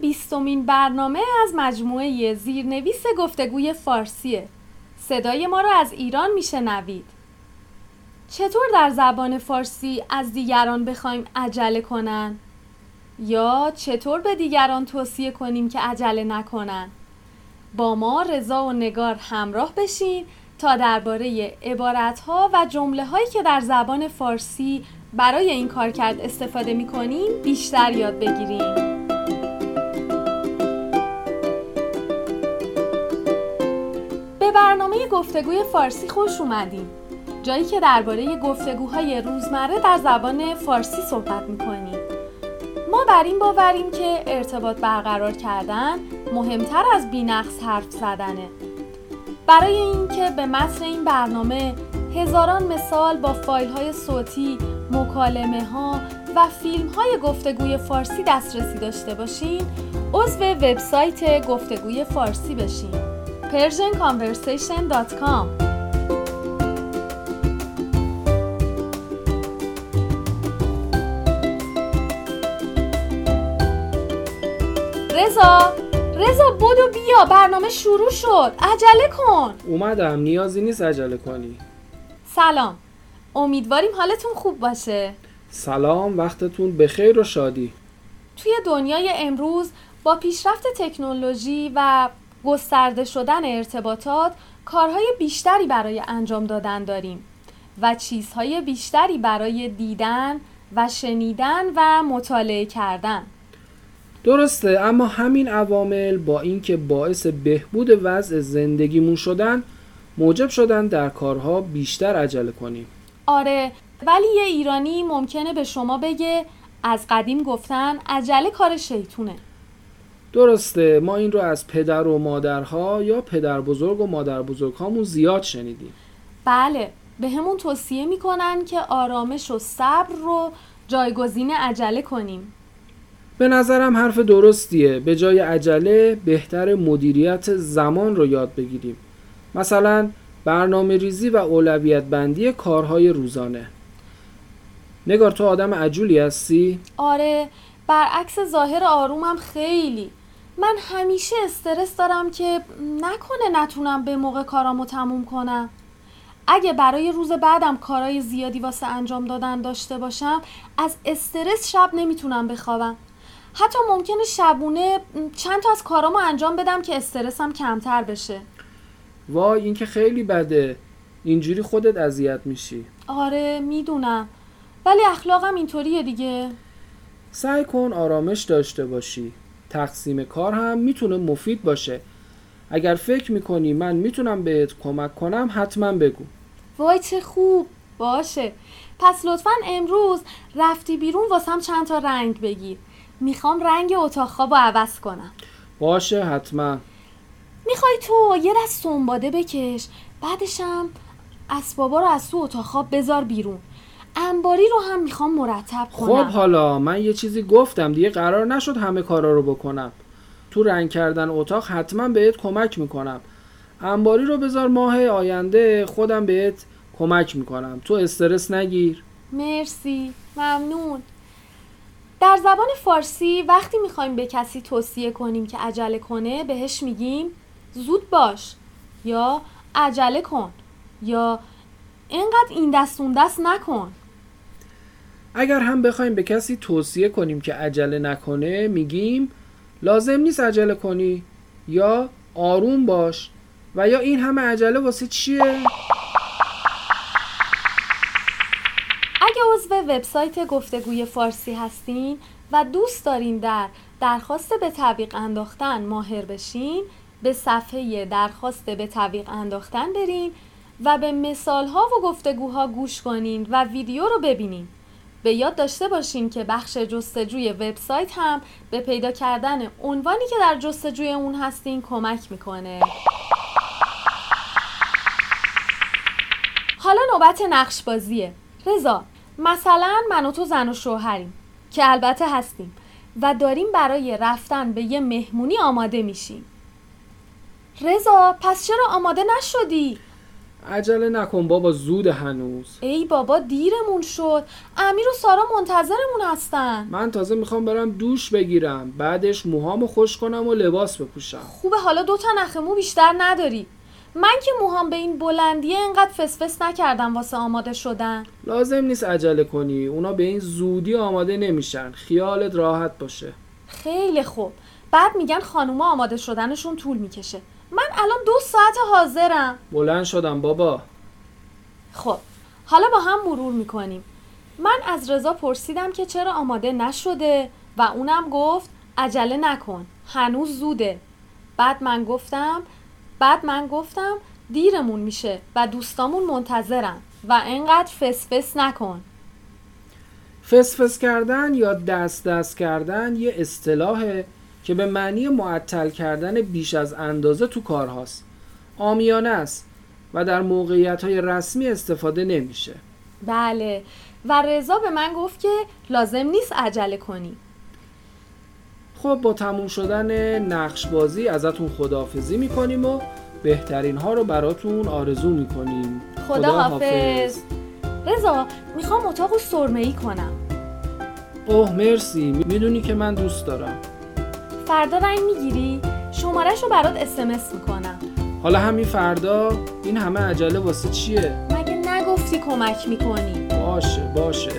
بیستمین برنامه از مجموعه زیرنویس گفتگوی فارسیه صدای ما رو از ایران میشنوید چطور در زبان فارسی از دیگران بخوایم عجله کنن؟ یا چطور به دیگران توصیه کنیم که عجله نکنن؟ با ما رضا و نگار همراه بشین تا درباره عبارتها و جمله هایی که در زبان فارسی برای این کار کرد استفاده می کنیم بیشتر یاد بگیریم برنامه گفتگوی فارسی خوش اومدیم جایی که درباره گفتگوهای روزمره در زبان فارسی صحبت می کنیم ما بر این باوریم که ارتباط برقرار کردن مهمتر از بینقص حرف زدنه. برای اینکه به متن این برنامه هزاران مثال با فایل های صوتی، مکالمه ها و فیلم های گفتگوی فارسی دسترسی داشته باشین عضو وبسایت گفتگوی فارسی بشین. persianconversation.com رضا رضا بودو بیا برنامه شروع شد. عجله کن. اومدم نیازی نیست عجله کنی. سلام. امیدواریم حالتون خوب باشه. سلام وقتتون بخیر و شادی. توی دنیای امروز با پیشرفت تکنولوژی و گسترده شدن ارتباطات کارهای بیشتری برای انجام دادن داریم و چیزهای بیشتری برای دیدن و شنیدن و مطالعه کردن. درسته اما همین عوامل با اینکه باعث بهبود وضع زندگیمون شدن موجب شدن در کارها بیشتر عجله کنیم. آره ولی یه ایرانی ممکنه به شما بگه از قدیم گفتن عجله کار شیطونه. درسته ما این رو از پدر و مادرها یا پدر بزرگ و مادر بزرگ هامون زیاد شنیدیم. بله به همون توصیه می‌کنن که آرامش و صبر رو جایگزین عجله کنیم. به نظرم حرف درستیه. به جای عجله بهتر مدیریت زمان رو یاد بگیریم. مثلا برنامه ریزی و اولویت بندی کارهای روزانه. نگار تو آدم عجولی هستی؟ آره برعکس ظاهر آرومم خیلی. من همیشه استرس دارم که نکنه نتونم به موقع کارامو تموم کنم. اگه برای روز بعدم کارای زیادی واسه انجام دادن داشته باشم از استرس شب نمی‌تونم بخوابم. حتی ممکنه شبونه چند تا از کارامو انجام بدم که استرسم کمتر بشه. وای این که خیلی بده. اینجوری خودت اذیت میشی. آره می‌دونم. ولی اخلاقم اینطوریه دیگه. سعی کن آرامش داشته باشی. تقسیم کار هم می‌تونه مفید باشه. اگر فکر می‌کنی من می‌تونم بهت کمک کنم حتما بگو. وای چه خوب. باشه. پس لطفا امروز رفتی بیرون واسم چند تا رنگ بگیر. می‌خوام رنگ اتاق خواب عوض کنم. باشه حتما. می‌خوای تو یه دست سنباده بکش بعدشم اسبابا رو از تو اتاق خواب بذار بیرون. انباری رو هم می‌خوام مرتب کنم. خب حالا من یه چیزی گفتم. دیگه قرار نشد همه کارا رو بکنم. تو رنگ کردن اتاق حتما بهت کمک می‌کنم. انباری رو بذار ماه آینده خودم بهت کمک می‌کنم. تو استرس نگیر. مرسی. ممنون. در زبان فارسی وقتی می‌خوایم به کسی توصیه کنیم که عجله کنه بهش میگیم زود باش یا عجله کن یا اینقدر این دست اون دست نکن. اگر هم بخوایم به کسی توصیه کنیم که عجله نکنه میگیم لازم نیست عجله کنی یا آروم باش و یا این همه عجله واسه چیه؟ اگه عضو وبسایت گفتگوی فارسی هستین و دوست دارین در درخواست به تعویق انداختن ماهر بشین به صفحه درخواست به تعویق انداختن برین و به مثال ها و گفتگوها گوش کنین و ویدیو رو ببینین به یاد داشته باشین که بخش جستجوی وبسایت هم به پیدا کردن عنوانی که در جستجوی اون هستین کمک می‌کنه. حالا نوبت نقش بازیه رضا مثلا من و تو زن و شوهریم که البته هستیم و داریم برای رفتن به یه مهمونی آماده میشیم. رضا پس چرا آماده نشدی؟ عجله نکن بابا زود هنوز. ای بابا دیرمون شد. امیر و سارا منتظرمون هستن. من تازه می‌خوام برم دوش بگیرم. بعدش موهامو خوش کنم و لباس بپوشم. خوبه حالا دو تا نخ مو بیشتر نداری. من که موهام به این بلندیه انقدر فسفس نکردم واسه آماده شدن. لازم نیست عجله کنی. اونا به این زودی آماده نمیشن. خیالت راحت باشه. خیلی خوب. بعد میگن خانوما آماده شدنشون طول می‌کشه. من الان دو ساعت حاضرم. بلند شدم بابا. خب حالا با هم مرور می‌کنیم. من از رضا پرسیدم که چرا آماده نشده و اونم گفت عجله نکن هنوز زوده. بعد من گفتم بعد من گفتم دیرمون میشه و دوستامون منتظرن و انقدر فسفس نکن. فسفس کردن یا دست دست کردن یه اصطلاحه. که به معنی معطل کردن بیش از اندازه تو کارهاست آمیانه است و در موقعیت های رسمی استفاده نمیشه. بله. و رضا به من گفت که لازم نیست عجله کنی. خب با تموم شدن نقش بازی ازتون خداحافظی می‌کنیم و بهترین ها رو براتون آرزو می‌کنیم. خدا حافظ رضا می‌خوام اتاق رو سرمه ای کنم. اوه مرسی. می‌دونی که من دوست دارم. فردا رنگ می‌گیری؟ شمارش رو برات اسمس می‌کنم حالا همین فردا این همه عجله واسه چیه؟ مگه نگفتی کمک می‌کنی باشه باشه